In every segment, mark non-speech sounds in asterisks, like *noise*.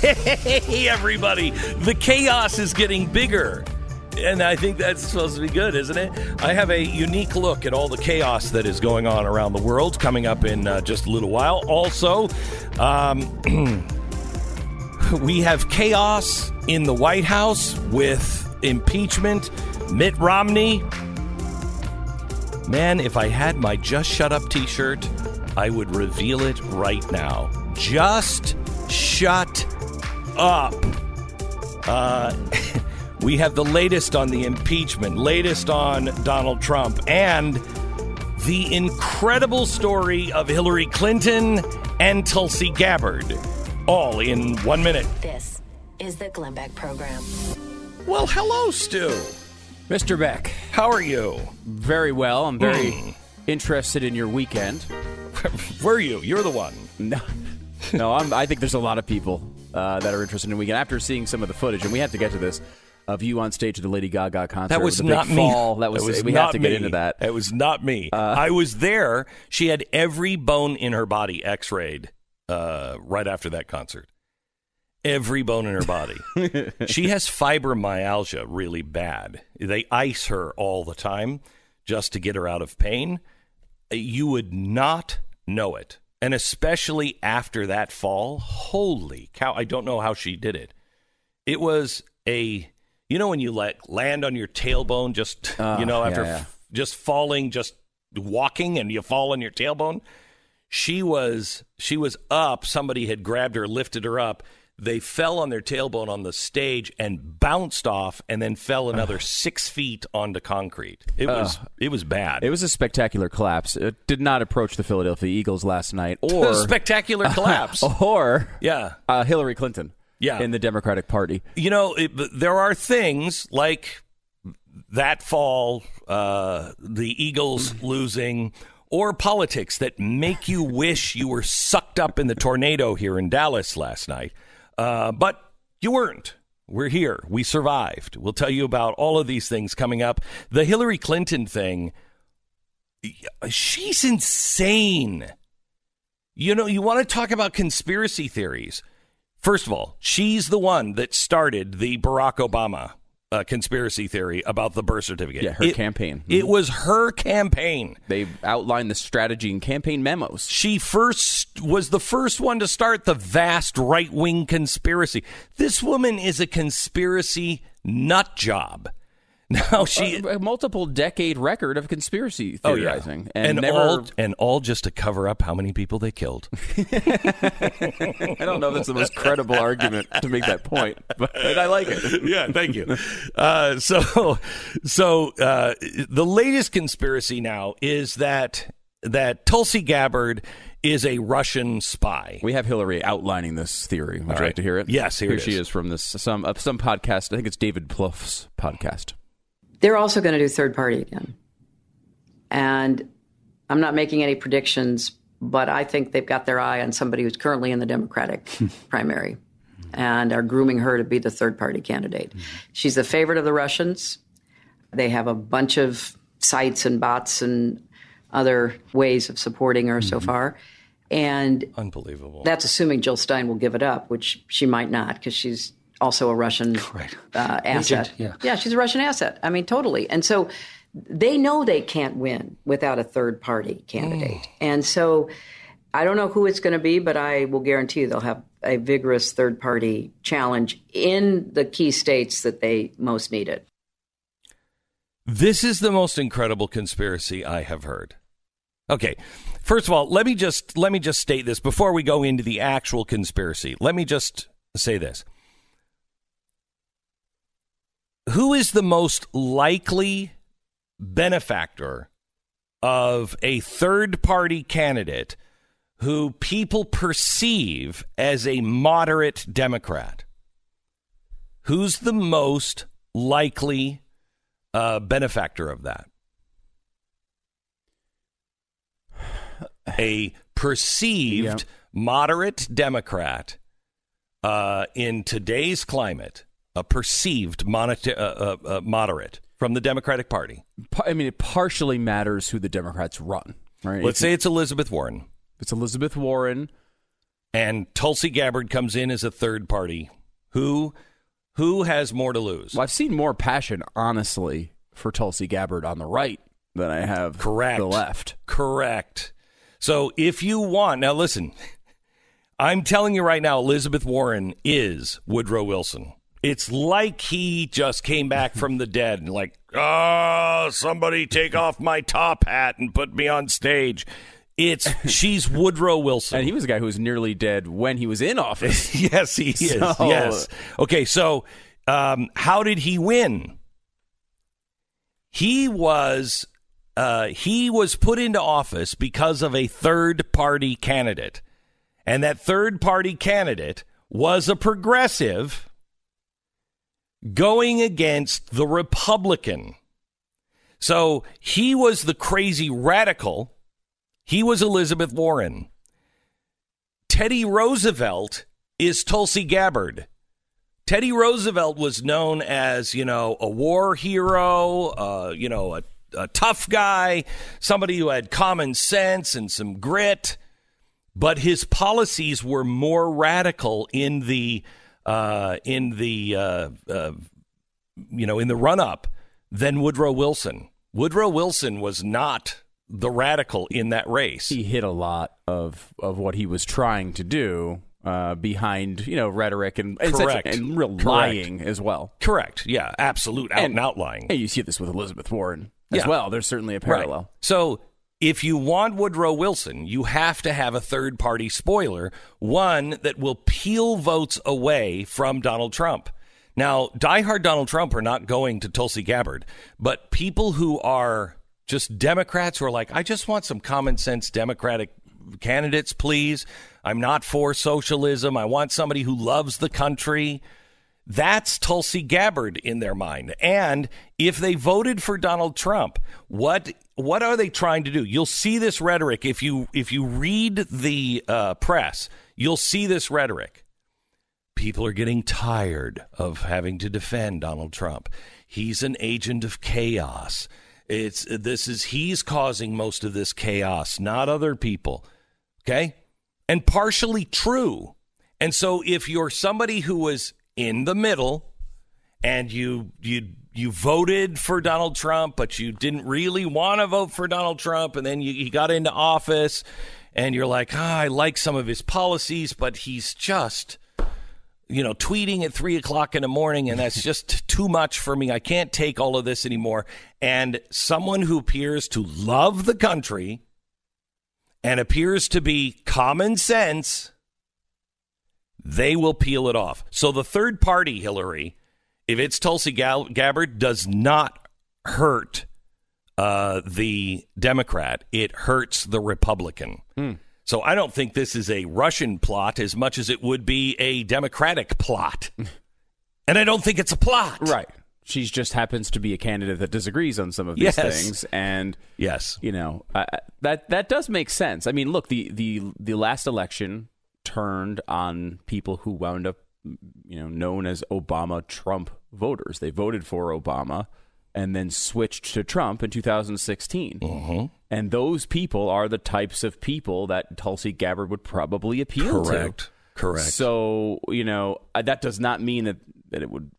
Hey, everybody. The chaos is getting bigger. And I think that's supposed to be good, isn't it? I have a unique look at all the chaos that is going on around the world coming up in uh, just a little while. Also, um, *clears throat* we have chaos in the White House with impeachment, Mitt Romney. Man, if I had my Just Shut Up t shirt, I would reveal it right now. Just shut up. Uh, *laughs* we have the latest on the impeachment, latest on Donald Trump, and the incredible story of Hillary Clinton and Tulsi Gabbard. All in one minute. This is the Glenn Beck Program. Well, hello, Stu. Mr. Beck, How are you? very well. I'm very interested in your weekend. *laughs* Were you? You're the one. No, no, I'm, I think there's a lot of people uh, that are interested in weekend after seeing some of the footage, and we have to get to this of you on stage at the Lady Gaga concert. That was It a big not me. fall. That was, we not have to get into that. Uh, That was not me. I was there. She had every bone in her body x-rayed uh, right after that concert. Every bone in her body. *laughs* she has fibromyalgia really bad. They ice her all the time just to get her out of pain. You would not know it. And especially after that fall, holy cow, I don't know how she did it. It was a you know when you like land on your tailbone just you ah, know yeah, after yeah. f- just falling just walking and you fall on your tailbone she was she was up somebody had grabbed her lifted her up they fell on their tailbone on the stage and bounced off and then fell another six feet onto concrete it was it was bad It was a spectacular collapse. It did not approach the Philadelphia Eagles last night, *laughs* a or spectacular *laughs* collapse or yeah uh, Hillary Clinton. Yeah. in the Democratic Party. you know, it, there are things like that fall, uh, the Eagles *laughs* losing, or politics that make you wish you were sucked up in the tornado here in Dallas last night. Uh, but you weren't. We're here. We survived. We'll tell you about all of these things coming up. The Hillary Clinton thing, she's insane. You know, you want to talk about conspiracy theories. First of all, she's the one that started the Barack Obama uh, conspiracy theory about the birth certificate. Yeah, her It- campaign. It was her campaign. They outlined the strategy and campaign memos. She first was the first one to start the vast right wing conspiracy. This woman is a conspiracy nut job. *laughs* Now she a, a multiple decade record of conspiracy Oh, yeah. theorizing, and, and never. all and all just to cover up how many people they killed. *laughs* I don't know if that's the most credible argument to make that point, but I like it. *laughs* yeah, thank you. Uh, so, so uh, the latest conspiracy now is that that Tulsi Gabbard is a Russian spy. We have Hillary outlining this theory. Would you right. like to hear it? Yes, here it she is. is from this some uh, some podcast. I think it's David Plouffe's podcast. They're also going to do third party again. And I'm not making any predictions, but I think they've got their eye on somebody who's currently in the Democratic *laughs* primary and are grooming her to be the third party candidate. Mm-hmm. She's the favorite of the Russians. They have a bunch of sites and bots and other ways of supporting her so mm-hmm. far. And Unbelievable. that's assuming Jill Stein will give it up, which she might not because she's also a Russian *laughs* uh, asset. yeah. she's a Russian asset. I mean, totally. And so they know they can't win without a third party candidate. And so I don't know who it's going to be, but I will guarantee you they'll have a vigorous third party challenge in the key states that they most need it. This is the most incredible conspiracy I have heard. Okay. First of all, let me just let me just state this before we go into the actual conspiracy. Let me just say this. Who is the most likely benefactor of a third party candidate who people perceive as a moderate Democrat? Who's the most likely uh, benefactor of that? A perceived moderate Democrat uh, in today's climate, a perceived moneta- uh, uh, uh, moderate from the Democratic Party. I mean, it partially matters who the Democrats run, right? Let's If say it's Elizabeth Warren. it's Elizabeth Warren. and Tulsi Gabbard comes in as a third party. Who who has more to lose? Well, I've seen more passion, honestly, for Tulsi Gabbard on the right than I have Correct. the left. Correct. So if you want, now listen, *laughs* I'm telling you right now, Elizabeth Warren is Woodrow Wilson. It's like he just came back from the dead and like, oh, somebody take off my top hat and put me on stage. It's she's Woodrow Wilson. And he was a guy who was nearly dead when he was in office. *laughs* yes, he is. Yes. Okay, so um, how did he win? He was uh, he was put into office because of a third party candidate, and that third party candidate was a progressive going against the Republican. So he was the crazy radical. He was Elizabeth Warren. Teddy Roosevelt is Tulsi Gabbard. Teddy Roosevelt was known as, you know, a war hero, uh, you know, a, a tough guy, somebody who had common sense and some grit, but his policies were more radical in the uh, in the uh, uh, you know in the run up than Woodrow Wilson. Woodrow Wilson was not the radical in that race. he hit a lot of of what he was trying to do uh, behind you know rhetoric and and, such- Correct. and real Correct. lying as well. Correct. Yeah. Absolute out and, And- outlying. Hey, you see this with Elizabeth Warren as Yeah. well. There's certainly a parallel. Right. So if you want Woodrow Wilson, you have to have a third party spoiler, one that will peel votes away from Donald Trump. Now, diehard Donald Trump are not going to Tulsi Gabbard, but people who are just Democrats who are like, I just want some common sense Democratic candidates, please. I'm not for socialism. I want somebody who loves the country. That's Tulsi Gabbard in their mind. And if they voted for Donald Trump, what what are they trying to do? You'll see this rhetoric if you if you read the uh, press. You'll see this rhetoric. People are getting tired of having to defend Donald Trump. He's an agent of chaos. It's this is he's causing most of this chaos, not other people. Okay? And partially true. And so if you're somebody who was in the middle and you you you voted for Donald Trump, but you didn't really want to vote for Donald Trump, and then you, got into office and you're like, ah, I like some of his policies, but he's just you know, tweeting at three o'clock in the morning, and that's just too much for me. I can't take all of this anymore. And someone who appears to love the country and appears to be common sense, they will peel it off. So the third party, Hillary, if it's Tulsi Gabbard, does not hurt uh, the Democrat. It hurts the Republican. So I don't think this is a Russian plot as much as it would be a Democratic plot. *laughs* and I don't think it's a plot. Right. She just happens to be a candidate that disagrees on some of these Yes. things, and Yes. you know I- that that does make sense. I mean, look the the the last election turned on people who wound up, you know, known as Obama Trump voters. They voted for Obama and then switched to Trump in 2016. Mm-hmm. And those people are the types of people that Tulsi Gabbard would probably appeal to. Correct. Correct. So, you know, uh, that does not mean that, that it would.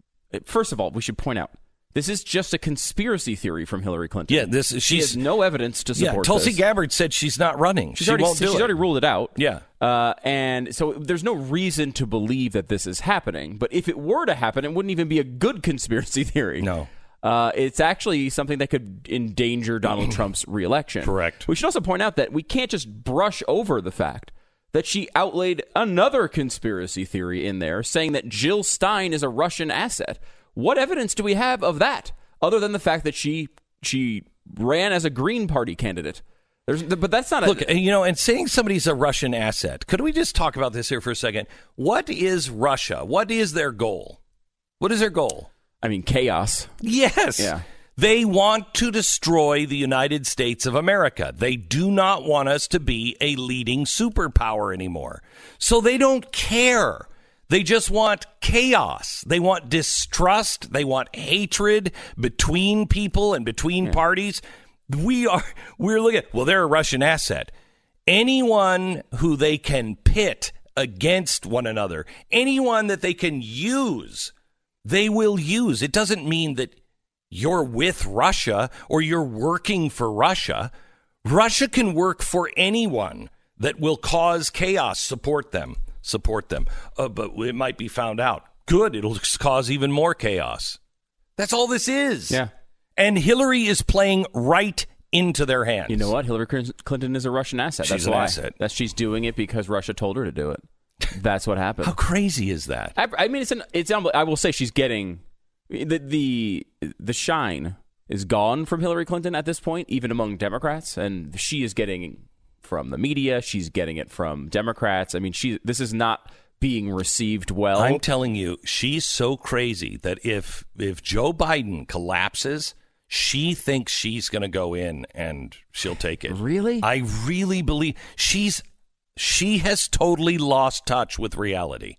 First of all, we should point out this is just a conspiracy theory from Hillary Clinton. Yeah, this is- she has no evidence to yeah, support Tulsi this. Gabbard said she's not running. She's she already, won't do she's it. already ruled it out. Yeah. Uh, and so there's no reason to believe that this is happening. But if it were to happen, it wouldn't even be a good *laughs* conspiracy theory. No. Uh, it's actually something that could endanger Donald *clears throat* Trump's reelection. Correct. We should also point out that we can't just brush over the fact that she outlaid another conspiracy theory in there saying that Jill Stein is a Russian asset. What evidence do we have of that other than the fact that she she ran as a Green Party candidate? There's, but that's not a, Look, eh, you know, and saying somebody's a Russian asset, could we just talk about this here for a second? What is Russia? What is their goal? What is their goal? I mean, chaos. Yes. Yeah. They want to destroy the United States of America. They do not want us to be a leading superpower anymore. So they don't care. They just want chaos. They want distrust. They want hatred between people and between parties. We are *laughs* we're looking well, they're a Russian asset. Anyone who they can pit against one another. Anyone that they can use, they will use. It doesn't mean that you're with Russia or you're working for Russia. Russia can work for anyone that will cause chaos. Support them. Support them. Uh, but it might be found out. Good. It'll cause even more chaos. That's all this is. Yeah. And Hillary is playing right into their hands. You know what? Hillary Clinton is a Russian asset. She's That's an why. asset. That's she's doing it because Russia told her to do it. *laughs* That's what happened. How crazy is that? I, I mean, it's an. It's. I will say she's getting the the the shine is gone from Hillary Clinton at this point, even among Democrats, and she is getting from the media. She's getting it from Democrats. I mean, she. This is not being received well. I'm telling you, she's so crazy that if if Joe Biden collapses, she thinks she's going to go in and she'll take it. Really? I really believe she's she has totally lost touch with reality.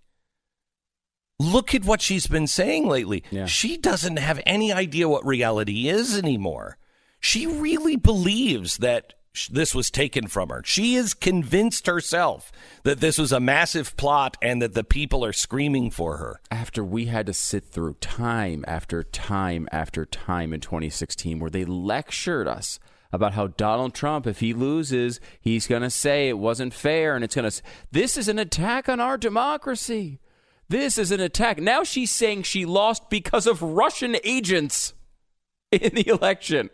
Look at what she's been saying lately. Yeah. She doesn't have any idea what reality is anymore. She really believes that this was taken from her. She is convinced herself that this was a massive plot and that the people are screaming for her. after we had to sit through time after time after time in 2016 where they lectured us about how Donald Trump, if he loses, he's going to say it wasn't fair and it's going to. This is an attack on our democracy. This is an attack. Now she's saying she lost because of Russian agents *laughs* in the election.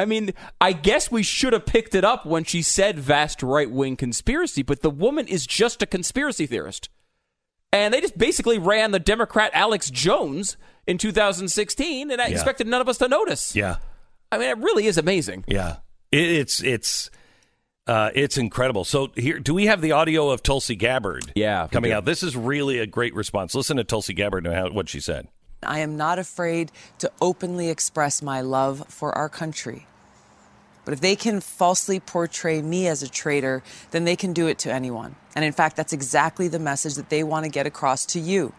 I mean, I guess we should have picked it up when she said vast right wing conspiracy, but the woman is just a conspiracy theorist. And they just basically ran the Democrat Alex Jones in 2016, and I Yeah. expected none of us to notice. Yeah. I mean, it really is amazing. Yeah, it's it's uh, it's incredible. So here, do we have the audio of Tulsi Gabbard? Yeah, coming out. This is really a great response. Listen to Tulsi Gabbard and how, what she said. I am not afraid to openly express my love for our country. But if they can falsely portray me as a traitor, then they can do it to anyone. And in fact, that's exactly the message that they want to get across to you.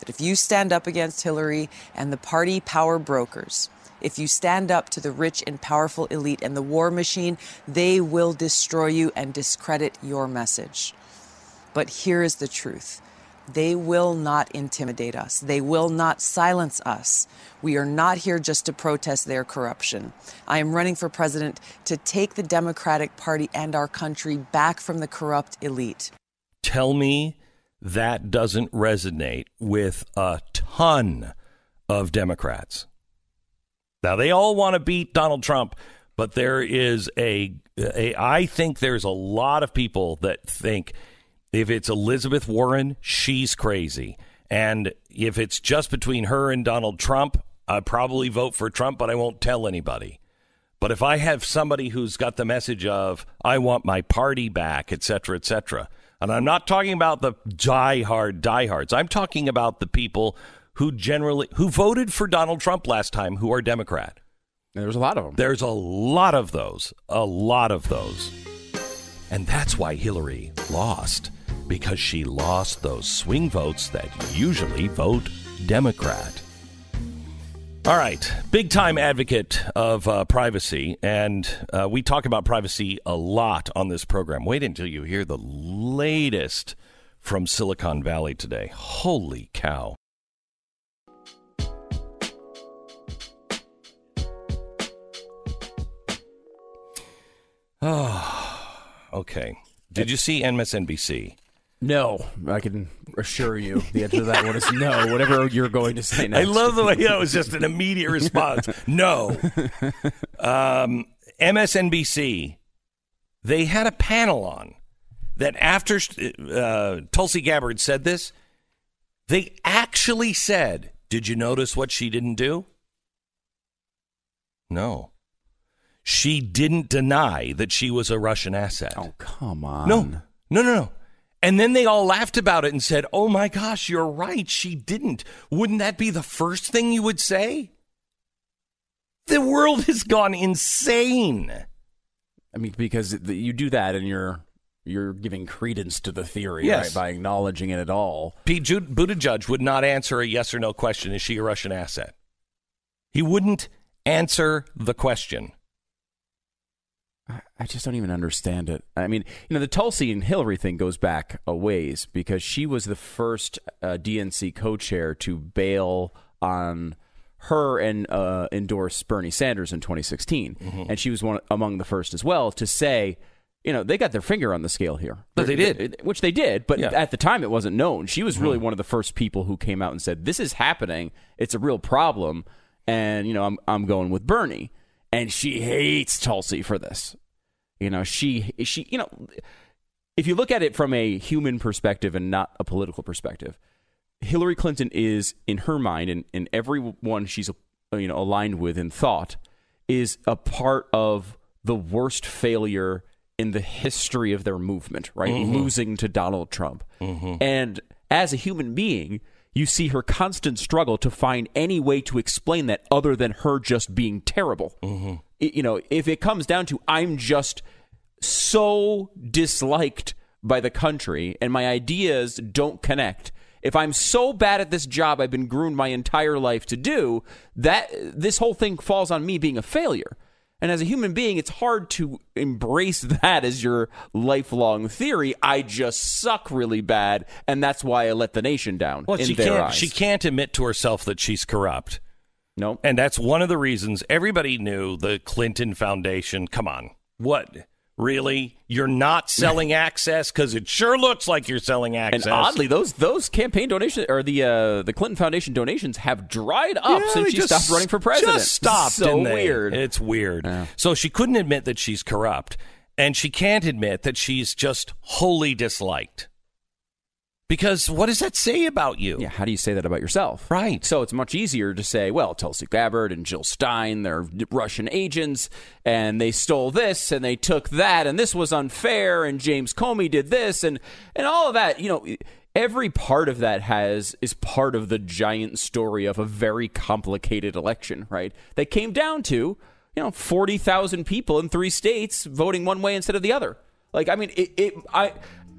That if you stand up against Hillary and the party power brokers, if you stand up to the rich and powerful elite and the war machine, they will destroy you and discredit your message. But here is the truth they will not intimidate us, they will not silence us. We are not here just to protest their corruption. I am running for president to take the Democratic Party and our country back from the corrupt elite. Tell me that doesn't resonate with a ton of Democrats. Now they all want to beat Donald Trump, but there is a, a I think there's a lot of people that think if it's Elizabeth Warren, she's crazy. And if it's just between her and Donald Trump, I'd probably vote for Trump, but I won't tell anybody. But if I have somebody who's got the message of I want my party back, et cetera, et cetera, and I'm not talking about the diehard diehards. I'm talking about the people who generally who voted for Donald Trump last time who are Democrat. There's a lot of them. There's a lot of those, a lot of those. And that's why Hillary lost because she lost those swing votes that usually vote Democrat. All right, big time advocate of uh, privacy, and uh, we talk about privacy a lot on this program. Wait until you hear the latest from Silicon Valley today. Holy cow. Oh, *sighs* okay. Did you see MSNBC? No, I can assure you the answer to that one is no. Whatever you're going to say next. I love the way that was just an immediate response. No. Um, MSNBC, they had a panel on that after uh, Tulsi Gabbard said this, they actually said, Did you notice what she didn't do? No. She didn't deny that she was a Russian asset. Oh, come on. No, no, no, no. And then they all laughed about it and said, "Oh my gosh, you're right. She didn't. Wouldn't that be the first thing you would say?" The world has gone insane. I mean, because you do that and you're you're giving credence to the theory Yes. right, by acknowledging it at all. Pete Ju- Buttigieg would not answer a yes or no question: Is she a Russian asset? He wouldn't answer the question. I just don't even understand it. I mean, you know, the Tulsi and Hillary thing goes back a ways because she was the first uh, DNC co-chair to bail on her and uh, endorse Bernie Sanders in 2016, mm-hmm. and she was one among the first as well to say, you know, they got their finger on the scale here. But they did, which they did. But yeah. at the time, it wasn't known. She was really mm-hmm. one of the first people who came out and said, "This is happening. It's a real problem." And you know, I'm I'm going with Bernie, and she hates Tulsi for this. You know, she she you know, if you look at it from a human perspective and not a political perspective, Hillary Clinton is in her mind and, and everyone she's you know aligned with in thought is a part of the worst failure in the history of their movement, right? Mm-hmm. Losing to Donald Trump. Mm-hmm. And as a human being, you see her constant struggle to find any way to explain that other than her just being terrible. Mm-hmm. You know, if it comes down to I'm just so disliked by the country and my ideas don't connect. If I'm so bad at this job I've been groomed my entire life to do, that this whole thing falls on me being a failure. And as a human being, it's hard to embrace *laughs* that as your lifelong theory. I just suck really bad, and that's why I let the nation down. Well, she can't. Eyes. She can't admit to herself that she's corrupt. No, and that's one of the reasons everybody knew the Clinton Foundation. Come on, what? Really? You're not selling access because it sure looks like you're selling access. And oddly, those those campaign donations or the uh, the Clinton Foundation donations have dried up yeah, since she just, stopped running for president. Just stopped. So weird. It's weird. Yeah. So she couldn't admit that she's corrupt, and she can't admit that she's just wholly disliked. Because what does that say about you? Yeah, how do you say that about yourself? Right. So it's much easier to say, well, Tulsi Gabbard and Jill Stein, they're Russian agents, and they stole this and they took that, and this was unfair, and James Comey did this, and and all of that. You know, every part of that has is part of the giant story of a very complicated election, right? That came down to you know forty thousand people in three states voting one way instead of the other. Like, I mean, it, it I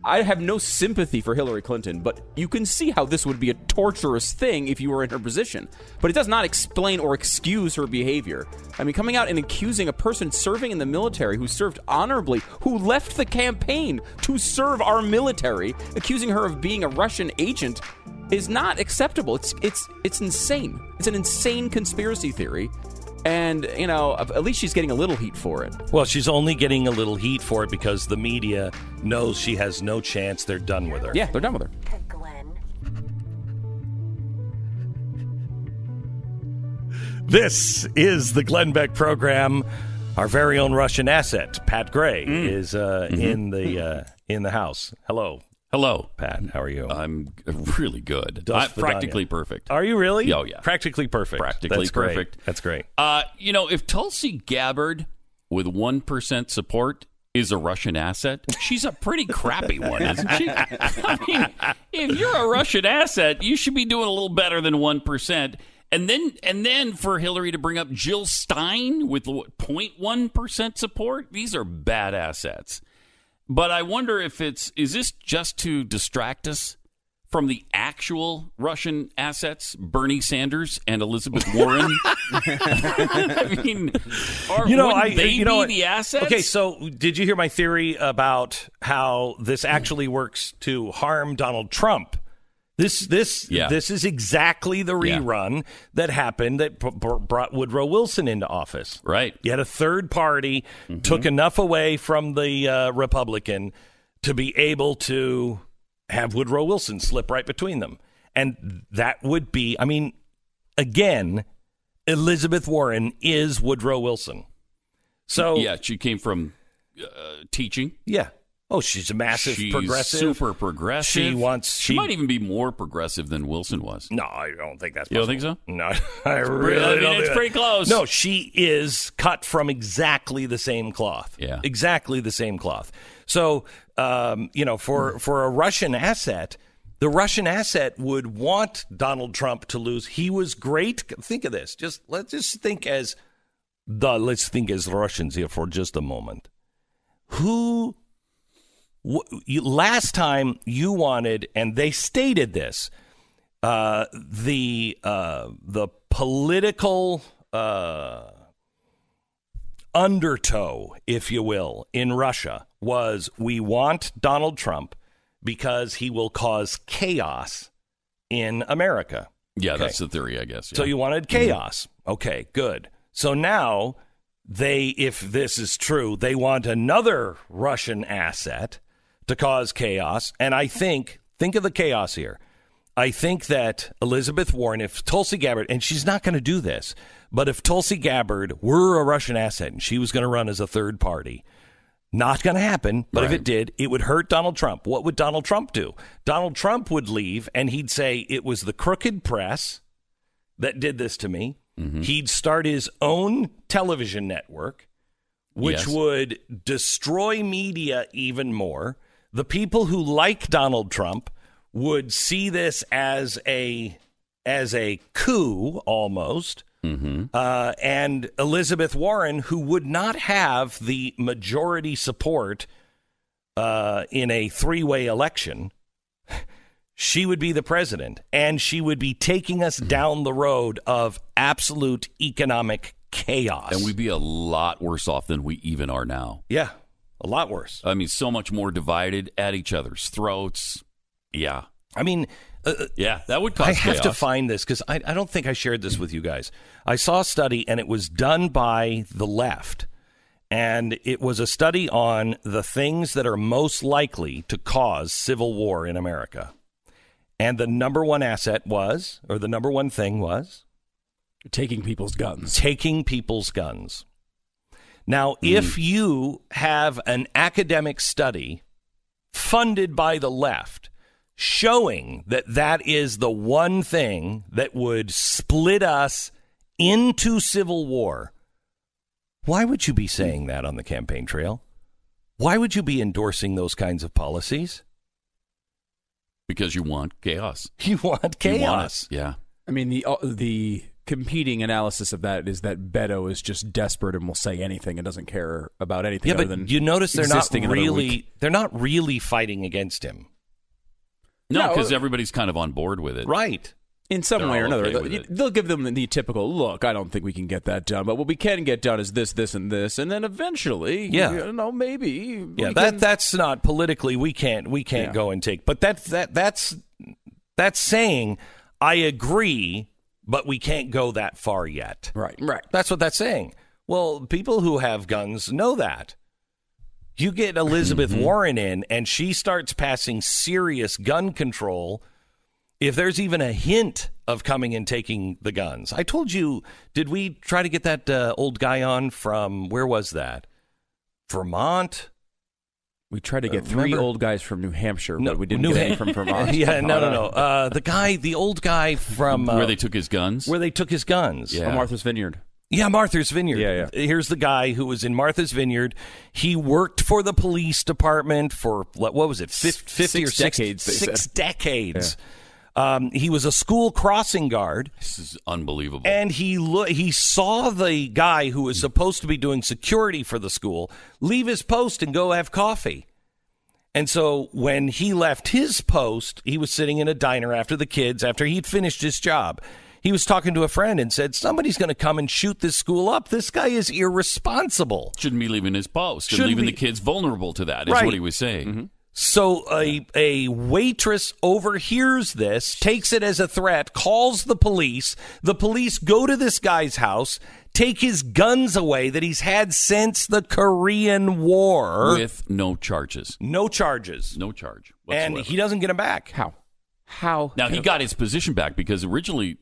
I have no sympathy for Hillary Clinton, but you can see how this would be a torturous thing if you were in her position. But it does not explain or excuse her behavior. I mean, coming out and accusing a person serving in the military who served honorably, who left the campaign to serve our military, accusing her of being a Russian agent is not acceptable. It's it's it's insane. It's an insane conspiracy theory and, you know, at least she's getting a little heat for it. Well, she's only getting a little heat for it because the media knows she has no chance. They're done with her. Yeah, they're done with her. This is the Glenn Beck program. Our very own Russian asset, Pat Gray, mm. is uh, mm-hmm. in the uh, in the house. Hello, Hello, Pat. How are you? I'm really good. I'm practically perfect. Are you really? Oh yeah, practically perfect. Practically That's perfect. Great. That's great. Uh, you know, if Tulsi Gabbard with one percent support is a Russian asset, she's a pretty crappy one, isn't she? *laughs* I mean, if you're a Russian asset, you should be doing a little better than one percent. And then, and then for Hillary to bring up Jill Stein with 0.1 percent support, these are bad assets. But I wonder if it's is this just to distract us from the actual Russian assets, Bernie Sanders and Elizabeth Warren? *laughs* *laughs* I mean, are, you know, I, they you know, the assets? Okay, so did you hear my theory about how this actually works to harm Donald Trump? This this yeah. this is exactly the rerun yeah. that happened that b- brought Woodrow Wilson into office. Right. You had a third party mm-hmm. took enough away from the uh, Republican to be able to have Woodrow Wilson slip right between them, and that would be. I mean, again, Elizabeth Warren is Woodrow Wilson. So yeah, she came from uh, teaching. Yeah, Oh, she's a massive she's progressive. Super progressive. She wants. She, she, might even be more progressive than Wilson was. No, I don't think that's. Possible. You don't think so? No, *laughs* I really I mean, don't. It's pretty close. No, she is cut from exactly the same cloth. Yeah, exactly the same cloth. So, um, you know, for for a Russian asset, the Russian asset would want Donald Trump to lose. He was great. Think of this. Just let's just think as the let's think as Russians here for just a moment. Who last time you wanted, and they stated this, uh, the uh, the political uh, undertow, if you will, in Russia was we want Donald Trump because he will cause chaos in America. Yeah, Okay. that's the theory, I guess. So you wanted chaos. Okay, good. So now they, if this is true, they want another Russian asset to cause chaos. And I think, think of the chaos here. I think that Elizabeth Warren, if Tulsi Gabbard, and she's not going to do this, but if Tulsi Gabbard were a Russian asset and she was going to run as a third party, not going to happen, but if it did, it would hurt Donald Trump. What would Donald Trump do? Donald Trump would leave and he'd say it was the crooked press that did this to me. Mm-hmm. He'd start his own television network, which Yes. would destroy media even more. The people who like Donald Trump would see this as a as a coup almost. Uh, and Elizabeth Warren, who would not have the majority support uh, in a three way election, *laughs* she would be the president and she would be taking us down the road of absolute economic chaos. and we'd be a lot worse off than we even are now. yeah, a lot worse. I mean, so much more divided at each other's throats. Yeah. I mean, uh, Yeah, that would cause I have to find this because I, I don't think I shared this with you guys. I saw a study and it was done by the left. And it was a study on the things that are most likely to cause civil war in America. And the number one asset was, or the number one thing was, Taking people's guns. taking people's guns. Now, if you have an academic study funded by the left showing that that is the one thing that would split us into civil war, why would you be saying that on the campaign trail? Why would you be endorsing those kinds of policies? because you want chaos. *laughs* You want You want chaos. Yeah. I mean, the uh, the competing analysis of that is that Beto is just desperate and will say anything and doesn't care about anything Yeah, other but than you notice they're not really they're not really fighting against him. No, No, because uh, everybody's kind of on board with it. Right. in some They're way or another. okay they'll, they'll give them the typical look. I don't think we can get that done, but what we can get done is this, this, and this, and then eventually, Yeah. you know, maybe, Yeah, we that can- that's not politically we can't we can't Yeah. go and take. But that that that's that's saying I agree, but we can't go that far yet. right, right. That's what that's saying. Well, people who have guns know that. You get Elizabeth Mm-hmm. Warren in and she starts passing serious gun control if there's even a hint of coming and taking the guns. I told you, did we try to get that uh, old guy on from where was that? Vermont? We tried to get Uh, three remember- old guys from New Hampshire, No, but we didn't New get any Ham- from *laughs* Vermont. yeah, no, no, no. Uh, the guy, the old guy from uh, Where they took his guns. where they took his guns. Yeah. Oh, Martha's Vineyard. Yeah, Martha's Vineyard. Yeah, Here's the guy who was in Martha's Vineyard. He worked for the police department for what what was it, fif- fifty or Six 60 decades, they Six said. decades. Um, he was a school crossing guard, This is unbelievable. and he lo- he saw the guy who was supposed to be doing security for the school leave his post and go have coffee. And so when he left his post, he was sitting in a diner after the kids, after he'd finished his job. He was talking to a friend and said, Somebody's going to come and shoot this school up. This guy is irresponsible. Shouldn't be leaving his post Shouldn't leaving be- the kids vulnerable to that. Is Right. what he was saying. So a, a waitress overhears this, takes it as a threat, calls the police. The police go to this guy's house, take his guns away that he's had since the Korean War. With no charges, no charges. no charge and he doesn't get them back. How? How? now he got his position back because originally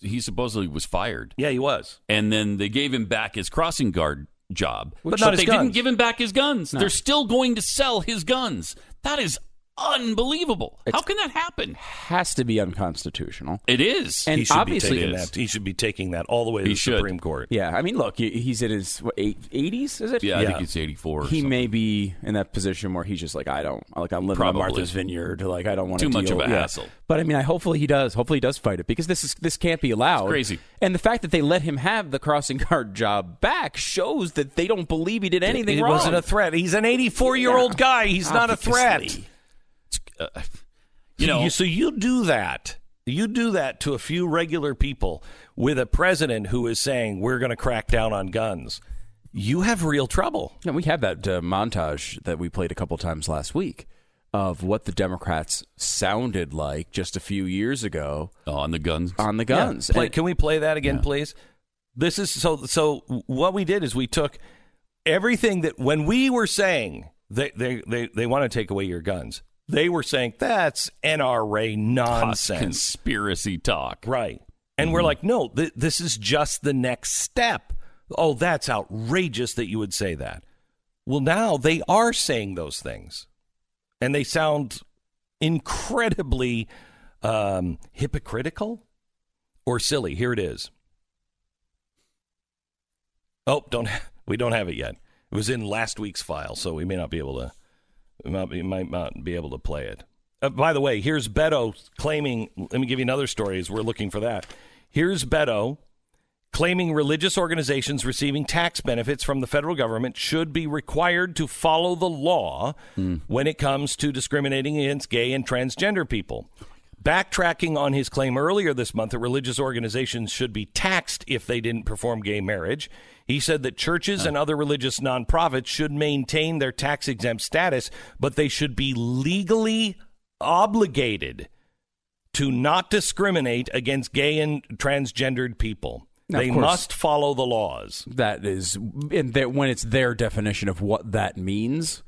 he supposedly was fired, Yeah, he was. and then they gave him back his crossing guard job, But not his they guns. didn't give him back his guns. They're still going to sell his guns. That is unbelievable. How can that happen? has to be unconstitutional. It is. And he should obviously be taking that. He should be taking that all the way to He the should. Supreme Court. Yeah, I mean, look, he's in his what, eight, 80s, is it? yeah, I Yeah. think it's eighty-four. or He something. may be in that position where he's just like, I don't, like, I'm living Probably. on Martha's Vineyard. Like, I don't want Too to much deal. of a yeah. hassle. But I mean, I hopefully he does. Hopefully he does fight it because this is this can't be allowed. crazy. And the fact that they let him have the crossing guard job back shows that they don't believe he did anything wrong. He wrong. wasn't a threat. He's an 84 year old guy. He's not a threat. Obviously. Uh, you know, so you do that. You do that to a few regular people with a president who is saying we're going to crack down on guns. you have real trouble. And we had that uh, montage that we played a couple times last week of what the Democrats sounded like just a few years ago Oh, on the guns. on the guns. Yeah. Play, And- can we play that again, please? This is so. So what we did is we took everything that when we were saying they they they, they want to take away your guns, they were saying that's NRA nonsense, conspiracy talk. right? And we're like, no, th- this is just the next step. Oh, that's outrageous that you would say that. Well, now they are saying those things, and they sound incredibly um, hypocritical or silly. Here it is. Oh, don't *laughs* we don't have it yet. It was in last week's file, so we may not be able to. We might, not be able to play it. Uh, by the way, here's Beto claiming. Let me give you another story as we're looking for that. Here's Beto claiming religious organizations receiving tax benefits from the federal government should be required to follow the law when it comes to discriminating against gay and transgender people. Backtracking on his claim earlier this month that religious organizations should be taxed if they didn't perform gay marriage, he said that churches and other religious nonprofits should maintain their tax exempt status, but they should be legally obligated to not discriminate against gay and transgendered people. Now, they must follow the laws. that is and that when it's their definition of what that means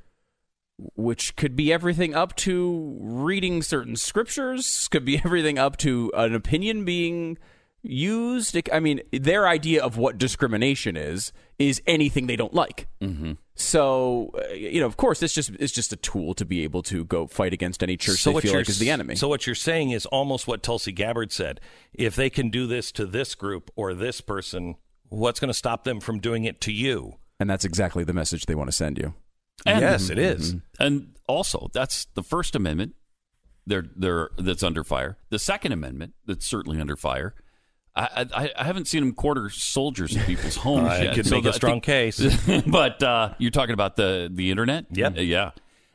which could be everything up to reading certain scriptures could be *laughs* everything up to an opinion being used i mean their idea of what discrimination is is anything they don't like mm-hmm. so uh, you know of course it's just it's just a tool to be able to go fight against any church they what feel like is the enemy So what you're saying is almost what Tulsi Gabbard said. If they can do this to this group or this person, what's going to stop them from doing it to you? and that's exactly the message they want to send you And- yes, it is. And also, that's the First Amendment. They're, they're, that's under fire. The Second Amendment, that's certainly under fire. I, I, I haven't seen them quarter soldiers in people's *laughs* homes I yet. could so make a I strong think- case. *laughs* but uh, you're talking about the the internet. Yep. Uh, yeah.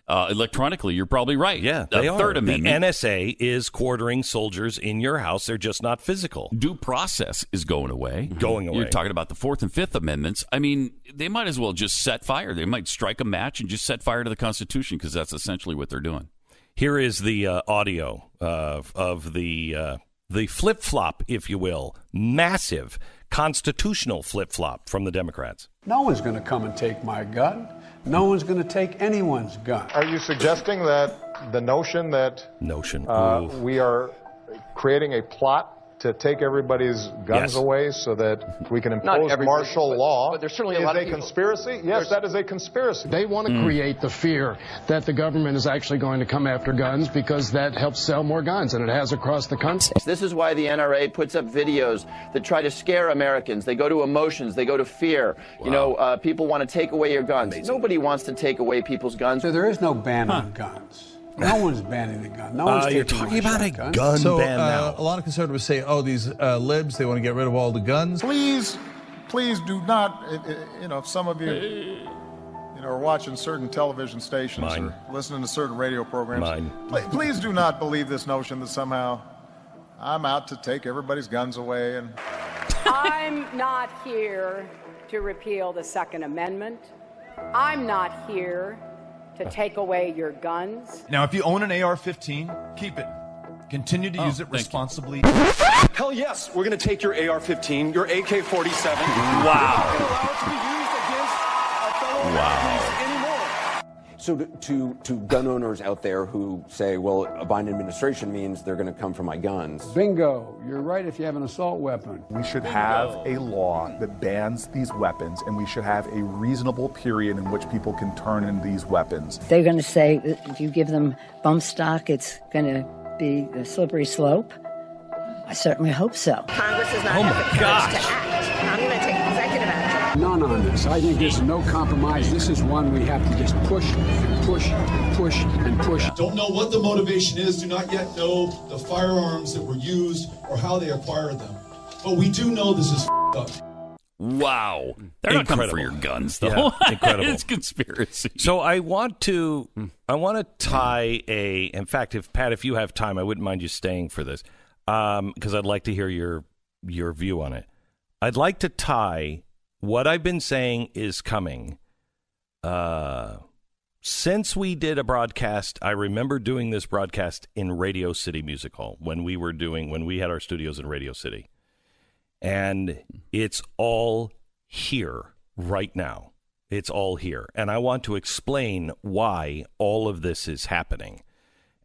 Uh, electronically, you're probably right. Yeah, the they are. Third the Amendment. NSA is quartering soldiers in your house. They're just not physical. due process is going away. Going away. You're talking about the Fourth and Fifth Amendments. I mean, they might as well just set fire. They might strike a match and just set fire to the Constitution because that's essentially what they're doing. Here is the uh, audio of of the uh, the flip flop, if you will, massive constitutional flip flop from the Democrats. No one's going to come and take my gun. No one's going to take anyone's gun. Are you suggesting that the notion that Notion. uh, we are creating a plot to take everybody's guns Yes. away so that we can impose martial but- law but there's certainly a is lot of a people- conspiracy? Yes, There's- that is a conspiracy. They want to create the fear that the government is actually going to come after guns because that helps sell more guns, and it has across the country. This is why the NRA puts up videos that try to scare Americans. They go to emotions, they go to fear. You know, uh, people want to take away your guns. Nobody wants to take away people's guns. So there is no ban on guns. No one's banning the gun. No one's Uh, you're talking about a shotgun. gun So ban uh, now. a lot of conservatives say, "Oh, these uh, libs, they want to get rid of all the guns." please, please do not. uh, uh, You know, if some of you, you know, are watching certain television stations Mine. or listening to certain radio programs, Mine. pl- please do not believe this notion that somehow I'm out to take everybody's guns away and. I'm not here to repeal the Second Amendment. I'm not here to take away your guns. Now, if you own an AR 15, keep it. Continue to Oh, use it thank you. responsibly. Hell yes, we're going to take your AR 15, your AK 47. Wow. So, to, to, to gun owners out there who say, well, a Biden administration means they're going to come for my guns. Bingo. You're right if you have an assault weapon. We should have a law that bans these weapons, and we should have a reasonable period in which people can turn in these weapons. They're going to say if you give them bump stock, it's going to be a slippery slope. I certainly hope so. Congress is not Oh have my the courage gosh. None on this. I think there's no compromise. This is one we have to just push and push and push and push. Don't know what the motivation is, do not yet know the firearms that were used or how they acquired them. But we do know this is up. Wow. They're not coming for Incredible. your guns, though. Yeah, incredible. *laughs* it's conspiracy. So I want to, I want to tie a. In fact, if Pat, if you have time, I wouldn't mind you staying for this, um, because I'd like to hear your your view on it. I'd like to tie what I've been saying is coming. Uh, since we did a broadcast, I remember doing this broadcast in Radio City Music Hall when we were doing when we had our studios in Radio City, and it's all here right now. It's all here, and I want to explain why all of this is happening,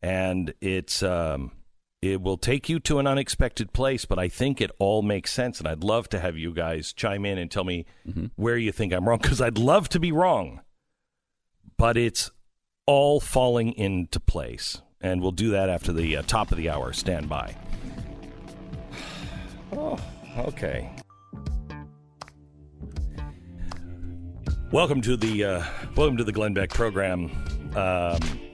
and it's. Um, it will take you to an unexpected place, but I think it all makes sense. And I'd love to have you guys chime in and tell me where you think I'm wrong, because I'd love to be wrong. But it's all falling into place. And we'll do that after the uh, top of the hour. Stand by. *sighs* Oh, okay. Welcome to the uh, welcome to the Glenn Beck program. Um,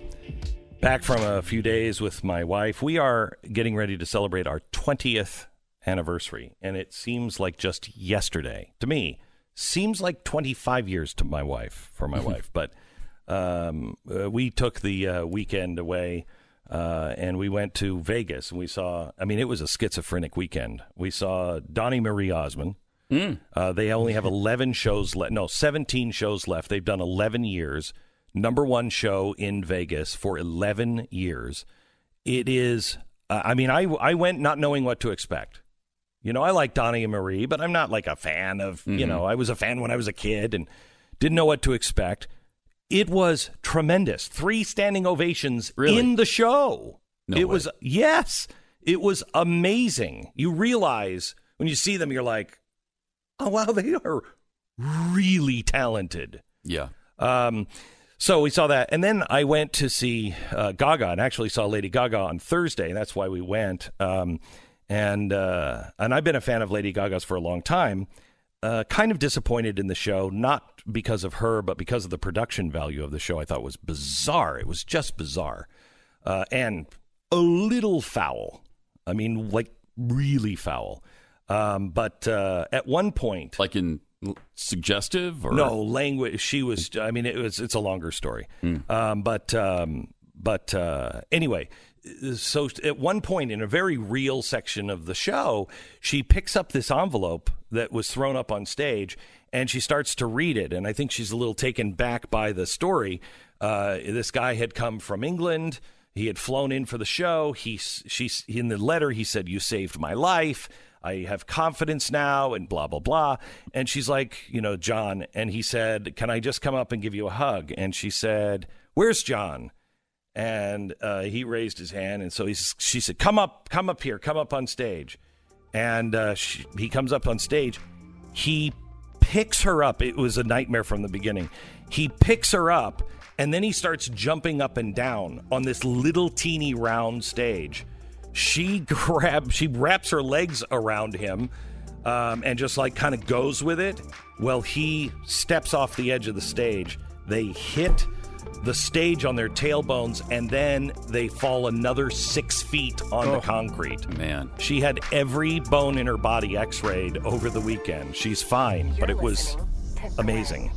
back from a few days with my wife. We are getting ready to celebrate our 20th anniversary, and it seems like just yesterday to me. Seems like 25 years to my wife for my wife, but um, uh, we took the uh, weekend away. Uh, and we went to Vegas and we saw, I mean, it was a schizophrenic weekend. We saw Donny Marie Osmond. Uh, they only have *laughs* 11 shows left. No, 17 shows left. They've done 11 years. Number one show in Vegas for 11 years. It is, uh, I mean, I, I went not knowing what to expect. You know, I like Donny and Marie, but I'm not like a fan of, you Mhm. know, I was a fan when I was a kid and didn't know what to expect. It was tremendous. Three standing ovations in the show. No it way. was, yes, it was amazing. You realize when you see them, you're like, oh, wow, they are really talented. Yeah. Um, so we saw that, and then I went to see uh, Gaga, and actually saw Lady Gaga on Thursday. And that's why we went. Um, and uh, and I've been a fan of Lady Gaga's for a long time. Uh, kind of disappointed in the show, not because of her, but because of the production value of the show. I thought was bizarre. It was just bizarre, uh, and a little foul. I mean, like really foul. Um, but uh, at one point, like in suggestive or no language. She was. I mean, it was. It's a longer story. Um, but um, but uh, anyway, so at one point in a very real section of the show, she picks up this envelope that was thrown up on stage, and she starts to read it. And I think she's a little taken back by the story. Uh, this guy had come from England. He had flown in for the show. He, she's in the letter. He said, "You saved my life. I have confidence now," and blah blah blah. And she's like, "You know, John." And he said, "Can I just come up and give you a hug?" And she said, "Where's John?" And uh, he raised his hand, and so she said, "Come up, come up here, come up on stage." And uh, she, he comes up on stage. He picks her up. It was a nightmare from the beginning. He picks her up, and then he starts jumping up and down on this little teeny round stage. She *laughs* grabs, she wraps her legs around him, um, and just like kind of goes with it. Well, he steps off the edge of the stage. They hit the stage on their tailbones, and then they fall another six feet on the Oh, concrete. Man. She had every bone in her body x rayed over the weekend. She's fine, but it was amazing.